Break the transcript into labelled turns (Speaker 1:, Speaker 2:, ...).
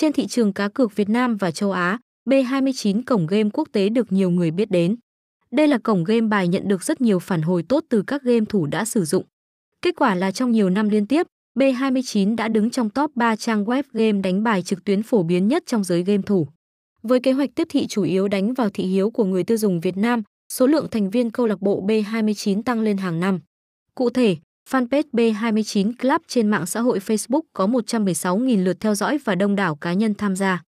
Speaker 1: Trên thị trường cá cược Việt Nam và châu Á, B29 cổng game quốc tế được nhiều người biết đến. Đây là cổng game bài nhận được rất nhiều phản hồi tốt từ các game thủ đã sử dụng. Kết quả là trong nhiều năm liên tiếp, B29 đã đứng trong top 3 trang web game đánh bài trực tuyến phổ biến nhất trong giới game thủ. Với kế hoạch tiếp thị chủ yếu đánh vào thị hiếu của người tiêu dùng Việt Nam, số lượng thành viên câu lạc bộ B29 tăng lên hàng năm. Cụ thể, fanpage B29 Club trên mạng xã hội Facebook có 116.000 lượt theo dõi và đông đảo cá nhân tham gia.